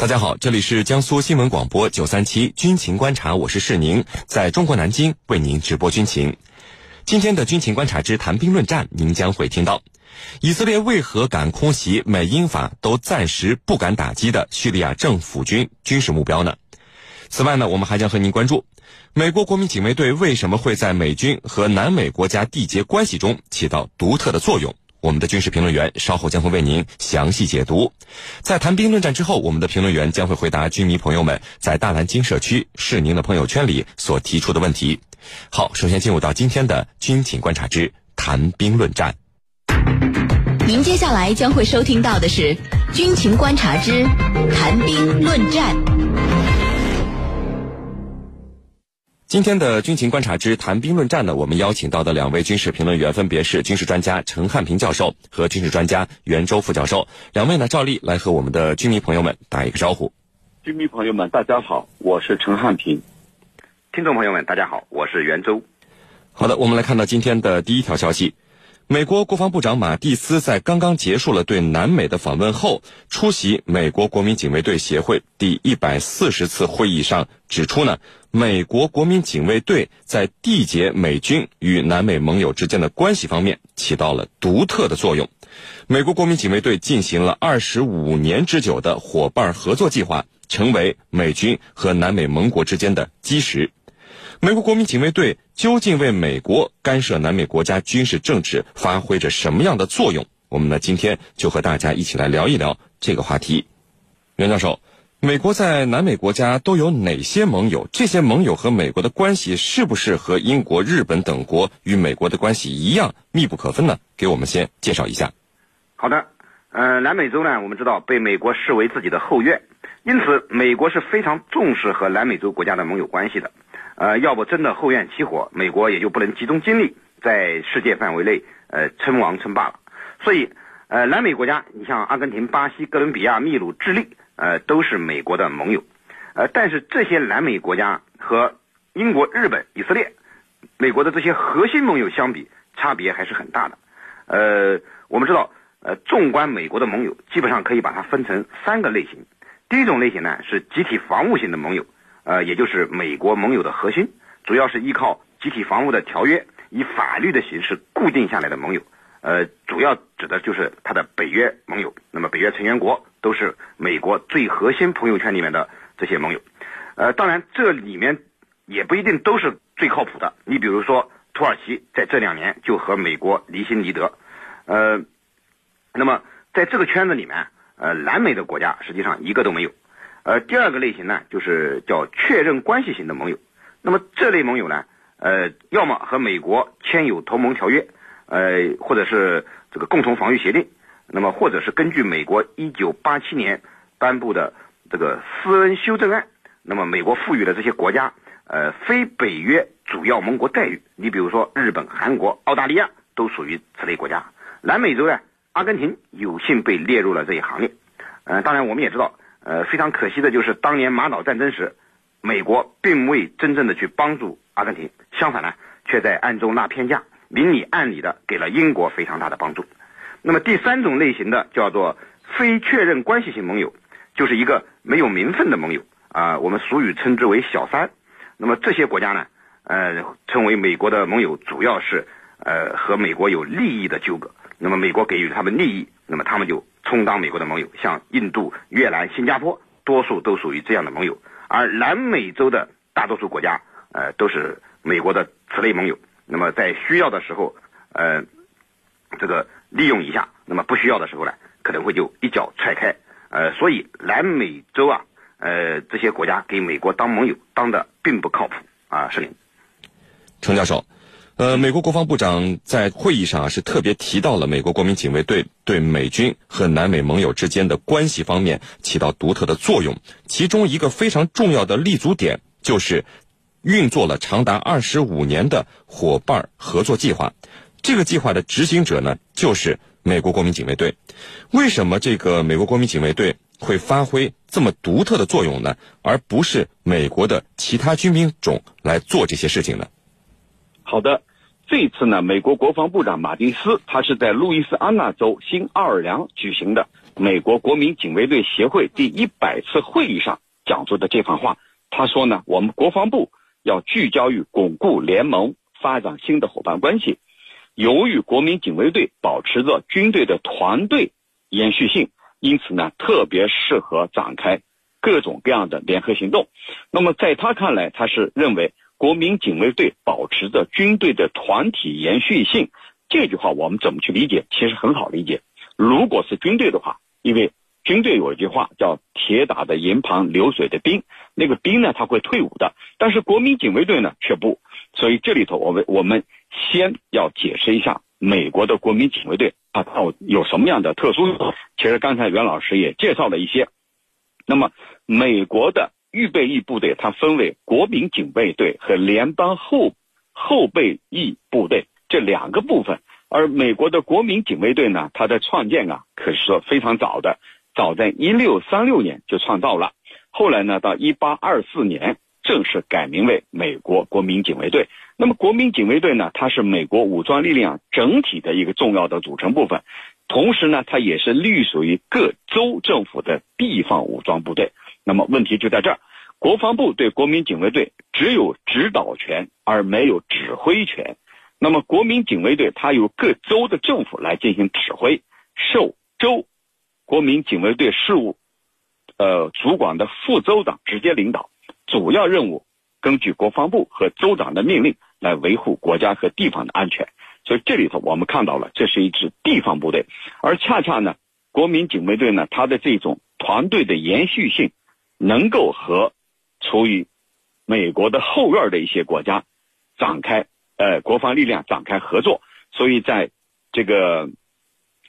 大家好，这里是江苏新闻广播九三七军情观察，我是世宁，在中国南京为您直播军情。今天的军情观察之谈兵论战，您将会听到：以色列为何敢空袭美英法都暂时不敢打击的叙利亚政府军军事目标呢？此外呢，我们还将和您关注美国国民警卫队为什么会在美军和南美国家缔结关系中起到独特的作用。我们的军事评论员稍后将会为您详细解读。在谈兵论战之后，我们的评论员将会回答军迷朋友们在大蓝鲸社区是您的朋友圈里所提出的问题。好，首先进入到今天的军情观察之谈兵论战。您接下来将会收听到的是军情观察之谈兵论战。今天的军情观察之谈兵论战呢，我们邀请到的两位军事评论员分别是军事专家陈汉平教授和军事专家袁周副教授。两位呢，照例来和我们的军迷朋友们打一个招呼。军迷朋友们，大家好，我是陈汉平。听众朋友们，大家好，我是袁周。好的，我们来看到今天的第一条消息。美国国防部长马蒂斯在刚刚结束了对南美的访问后，出席美国国民警卫队协会第一百四十次会议上指出呢，美国国民警卫队在缔结美军与南美盟友之间的关系方面起到了独特的作用。美国国民警卫队进行了二十五年之久的伙伴合作计划，成为美军和南美盟国之间的基石。美国国民警卫队究竟为美国干涉南美国家军事政治发挥着什么样的作用？我们呢今天就和大家一起来聊一聊这个话题。袁教授，美国在南美国家都有哪些盟友？这些盟友和美国的关系是不是和英国、日本等国与美国的关系一样密不可分呢？给我们先介绍一下。好的，呃，南美洲呢，我们知道被美国视为自己的后院，因此美国是非常重视和南美洲国家的盟友关系的。呃，要不真的后院起火，美国也就不能集中精力在世界范围内呃称王称霸了。所以，呃，南美国家，你像阿根廷、巴西、哥伦比亚、秘鲁、智利，呃，都是美国的盟友。呃，但是这些南美国家和英国、日本、以色列、美国的这些核心盟友相比，差别还是很大的。呃，我们知道，呃，纵观美国的盟友，基本上可以把它分成三个类型。第一种类型呢，是集体防务型的盟友。呃，也就是美国盟友的核心，主要是依靠集体防务的条约，以法律的形式固定下来的盟友。呃，主要指的就是他的北约盟友。那么，北约成员国都是美国最核心朋友圈里面的这些盟友。呃，当然这里面也不一定都是最靠谱的。你比如说，土耳其在这两年就和美国离心离德。呃，那么在这个圈子里面，呃，南美的国家实际上一个都没有。呃，第二个类型呢，就是叫确认关系型的盟友。那么这类盟友呢，呃，要么和美国签有同盟条约，呃，或者是这个共同防御协定，那么或者是根据美国一九八七年颁布的这个斯恩修正案，那么美国赋予了这些国家呃非北约主要盟国待遇。你比如说日本、韩国、澳大利亚都属于此类国家。南美洲呢，阿根廷有幸被列入了这一行列。嗯，当然我们也知道。呃，非常可惜的就是当年马岛战争时，美国并未真正的去帮助阿根廷，相反呢，却在暗中拉偏架，明里暗里的给了英国非常大的帮助。那么第三种类型的叫做非确认关系型盟友，就是一个没有名分的盟友啊，我们俗语称之为小三。那么这些国家呢，呃，称为美国的盟友，主要是呃和美国有利益的纠葛，那么美国给予他们利益，那么他们就。充当美国的盟友，像印度、越南、新加坡，多数都属于这样的盟友。而南美洲的大多数国家，呃，都是美国的此类盟友。那么在需要的时候，呃，这个利用一下；那么不需要的时候呢，可能会就一脚踹开。呃，所以南美洲啊，呃，这些国家给美国当盟友，当的并不靠谱啊。是林，程教授。呃，美国国防部长在会议上啊是特别提到了美国国民警卫队对美军和南美盟友之间的关系方面起到独特的作用。其中一个非常重要的立足点就是运作了长达二十五年的伙伴合作计划。这个计划的执行者呢，就是美国国民警卫队。为什么这个美国国民警卫队会发挥这么独特的作用呢？而不是美国的其他军兵种来做这些事情呢？好的。这次呢，美国国防部长马蒂斯他是在路易斯安那州新奥尔良举行的美国国民警卫队协会第一百次会议上讲出的这番话。他说呢，我们国防部要聚焦于巩固联盟，发展新的伙伴关系。由于国民警卫队保持着军队的团队延续性，因此呢，特别适合展开各种各样的联合行动。那么在他看来，他是认为国民警卫队保持着军队的团体延续性。这句话我们怎么去理解？其实很好理解。如果是军队的话，因为军队有一句话叫“铁打的营盘流水的兵”，那个兵呢，他会退伍的。但是国民警卫队呢，却不。所以这里头，我们我们先要解释一下美国的国民警卫队啊，到有什么样的特殊？其实刚才袁老师也介绍了一些。那么，美国的预备役部队它分为国民警卫队和联邦后后备役部队这两个部分。而美国的国民警卫队呢，它的创建啊，可是说非常早的，早在一六三六年就创造了。后来呢，到一八二四年。正式改名为美国国民警卫队。那么，国民警卫队呢？它是美国武装力量整体的一个重要的组成部分，同时呢，它也是隶属于各州政府的地方武装部队。那么，问题就在这儿：国防部对国民警卫队只有指导权，而没有指挥权。那么，国民警卫队它由各州的政府来进行指挥，受州国民警卫队事务呃主管的副州长直接领导。主要任务根据国防部和州长的命令来维护国家和地方的安全，所以这里头我们看到了，这是一支地方部队，而恰恰呢，国民警卫队呢，它的这种团队的延续性，能够和处于美国的后院的一些国家展开呃国防力量展开合作，所以在这个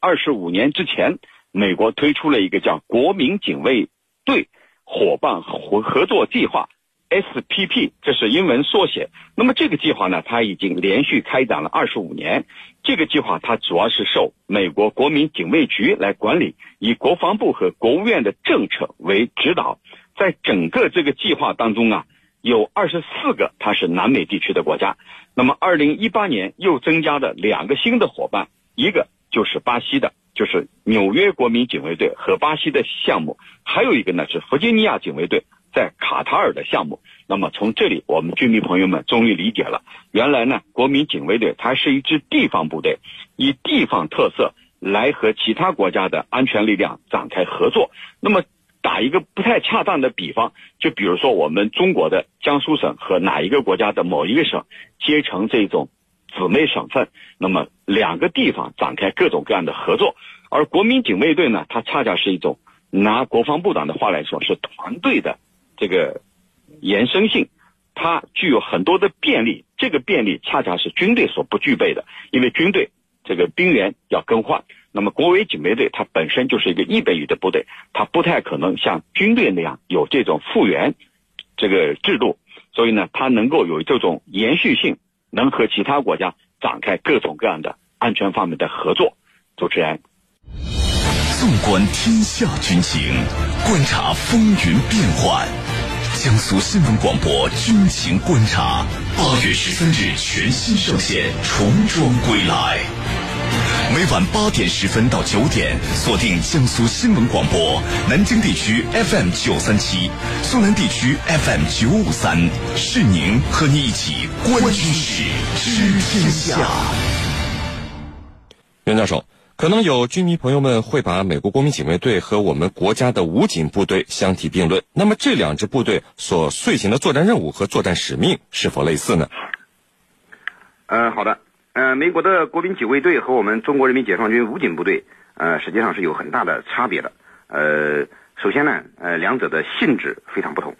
二十五年之前，美国推出了一个叫国民警卫队。伙伴合合作计划，SPP，这是英文缩写。那么这个计划呢，它已经连续开展了二十五年。这个计划它主要是受美国国民警卫局来管理，以国防部和国务院的政策为指导。在整个这个计划当中啊，有二十四个它是南美地区的国家。那么二零一八年又增加了两个新的伙伴，一个就是巴西的。就是纽约国民警卫队和巴西的项目，还有一个呢是弗吉尼亚警卫队在卡塔尔的项目。那么从这里，我们军迷朋友们终于理解了，原来呢国民警卫队它是一支地方部队，以地方特色来和其他国家的安全力量展开合作。那么打一个不太恰当的比方，就比如说我们中国的江苏省和哪一个国家的某一个省结成这种。姊妹省份，那么两个地方展开各种各样的合作，而国民警卫队呢，它恰恰是一种拿国防部长的话来说，是团队的这个延伸性，它具有很多的便利，这个便利恰恰是军队所不具备的，因为军队这个兵员要更换，那么国卫警备队它本身就是一个预备役的部队，它不太可能像军队那样有这种复员这个制度，所以呢，它能够有这种延续性。能和其他国家展开各种各样的安全方面的合作。主持人，纵观天下军情，观察风云变幻。江苏新闻广播军情观察，八月十三日全新上线，重装归来。每晚八点十分到九点，锁定江苏新闻广播，南京地区 FM 九三七，苏南地区 FM 九五三，是您和你一起观军事、知天下。袁教授，可能有军迷朋友们会把美国国民警卫队和我们国家的武警部队相提并论，那么这两支部队所遂行的作战任务和作战使命是否类似呢？嗯，好的。呃，美国的国民警卫队和我们中国人民解放军武警部队，呃，实际上是有很大的差别的。呃，首先呢，呃，两者的性质非常不同。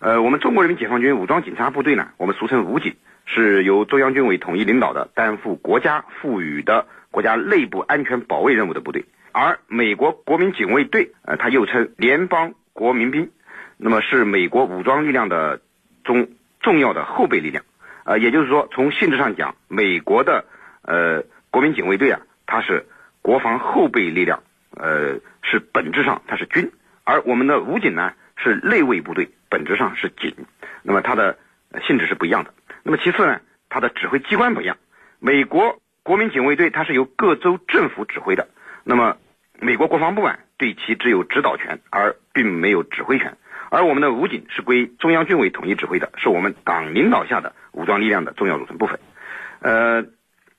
呃，我们中国人民解放军武装警察部队呢，我们俗称武警，是由中央军委统一领导的，担负国家赋予的国家内部安全保卫任务的部队。而美国国民警卫队，呃，它又称联邦国民兵，那么是美国武装力量的中重要的后备力量。呃，也就是说，从性质上讲，美国的呃国民警卫队啊，它是国防后备力量，呃，是本质上它是军；而我们的武警呢，是内卫部队，本质上是警。那么它的性质是不一样的。那么其次呢，它的指挥机关不一样。美国国民警卫队它是由各州政府指挥的，那么美国国防部啊对其只有指导权，而并没有指挥权。而我们的武警是归中央军委统一指挥的，是我们党领导下的武装力量的重要组成部分。呃，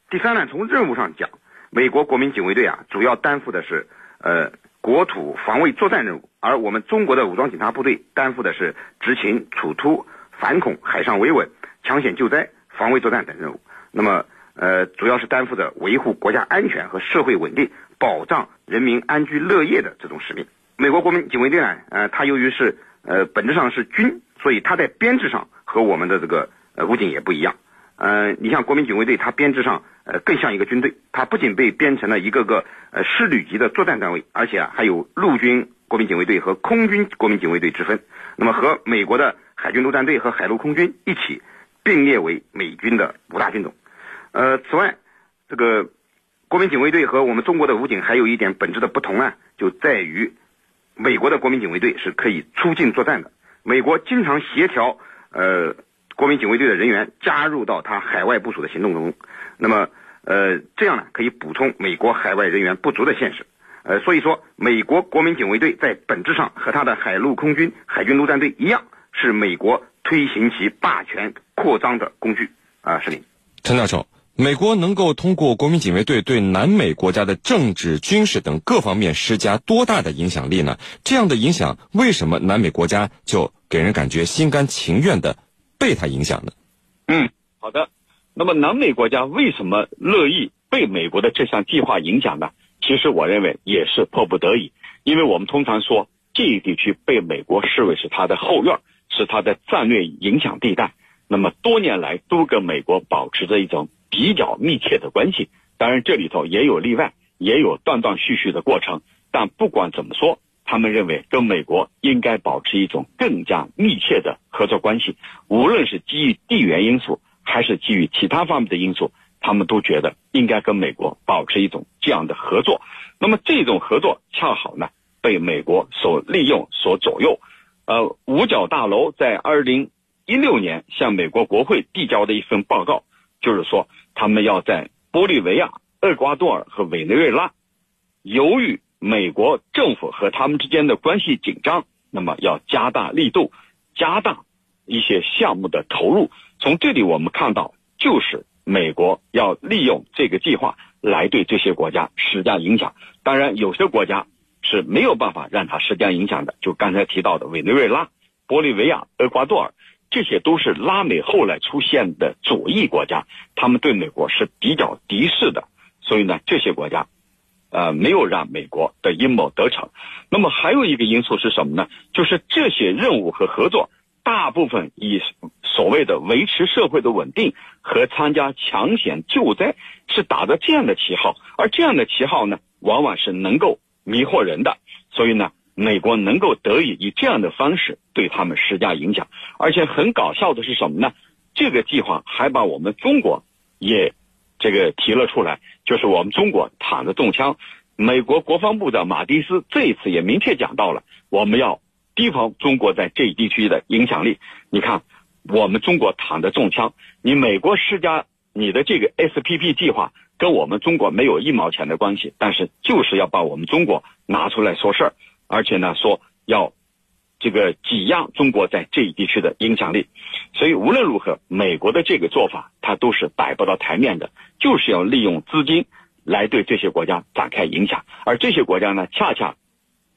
第三呢，从任务上讲，美国国民警卫队啊，主要担负的是呃国土防卫作战任务，而我们中国的武装警察部队担负的是执勤、处突、反恐、海上维稳、抢险救灾、防卫作战等任务。那么呃，主要是担负着维护国家安全和社会稳定、保障人民安居乐业的这种使命。美国国民警卫队呢，呃，它由于是呃，本质上是军，所以它在编制上和我们的这个呃武警也不一样。呃，你像国民警卫队，它编制上呃更像一个军队，它不仅被编成了一个个呃师旅级的作战单位，而且啊还有陆军国民警卫队和空军国民警卫队之分。那么和美国的海军陆战队和海陆空军一起并列为美军的五大军种。呃，此外，这个国民警卫队和我们中国的武警还有一点本质的不同啊，就在于。美国的国民警卫队是可以出境作战的。美国经常协调呃国民警卫队的人员加入到他海外部署的行动中，那么呃这样呢可以补充美国海外人员不足的现实。呃，所以说美国国民警卫队在本质上和他的海陆空军、海军陆战队一样，是美国推行其霸权扩张的工具。啊，是您，陈教授。美国能够通过国民警卫队对南美国家的政治、军事等各方面施加多大的影响力呢？这样的影响，为什么南美国家就给人感觉心甘情愿的被他影响呢？嗯，好的。那么南美国家为什么乐意被美国的这项计划影响呢？其实我认为也是迫不得已，因为我们通常说这一地区被美国视为是它的后院，是它的战略影响地带。那么多年来都跟美国保持着一种。比较密切的关系，当然这里头也有例外，也有断断续续的过程。但不管怎么说，他们认为跟美国应该保持一种更加密切的合作关系，无论是基于地缘因素，还是基于其他方面的因素，他们都觉得应该跟美国保持一种这样的合作。那么这种合作恰好呢被美国所利用、所左右。呃，五角大楼在二零一六年向美国国会递交的一份报告。就是说，他们要在玻利维亚、厄瓜多尔和委内瑞拉，由于美国政府和他们之间的关系紧张，那么要加大力度，加大一些项目的投入。从这里我们看到，就是美国要利用这个计划来对这些国家施加影响。当然，有些国家是没有办法让它施加影响的，就刚才提到的委内瑞拉、玻利维亚、厄瓜多尔。这些都是拉美后来出现的左翼国家，他们对美国是比较敌视的，所以呢，这些国家，呃，没有让美国的阴谋得逞。那么还有一个因素是什么呢？就是这些任务和合作，大部分以所谓的维持社会的稳定和参加抢险救灾是打着这样的旗号，而这样的旗号呢，往往是能够迷惑人的，所以呢。美国能够得以以这样的方式对他们施加影响，而且很搞笑的是什么呢？这个计划还把我们中国也这个提了出来，就是我们中国躺着中枪。美国国防部长马蒂斯这一次也明确讲到了，我们要提防中国在这一地区的影响力。你看，我们中国躺着中枪，你美国施加你的这个 SPP 计划跟我们中国没有一毛钱的关系，但是就是要把我们中国拿出来说事儿。而且呢，说要这个挤压中国在这一地区的影响力，所以无论如何，美国的这个做法，它都是摆不到台面的，就是要利用资金来对这些国家展开影响，而这些国家呢，恰恰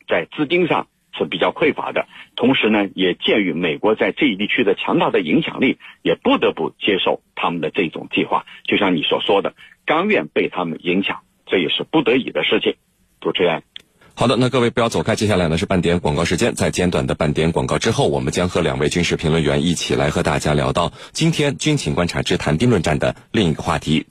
在资金上是比较匮乏的，同时呢，也鉴于美国在这一地区的强大的影响力，也不得不接受他们的这种计划。就像你所说的，甘愿被他们影响，这也是不得已的事情。主持人。好的，那各位不要走开，接下来呢是半点广告时间。在简短的半点广告之后，我们将和两位军事评论员一起来和大家聊到今天军情观察之谈兵论战的另一个话题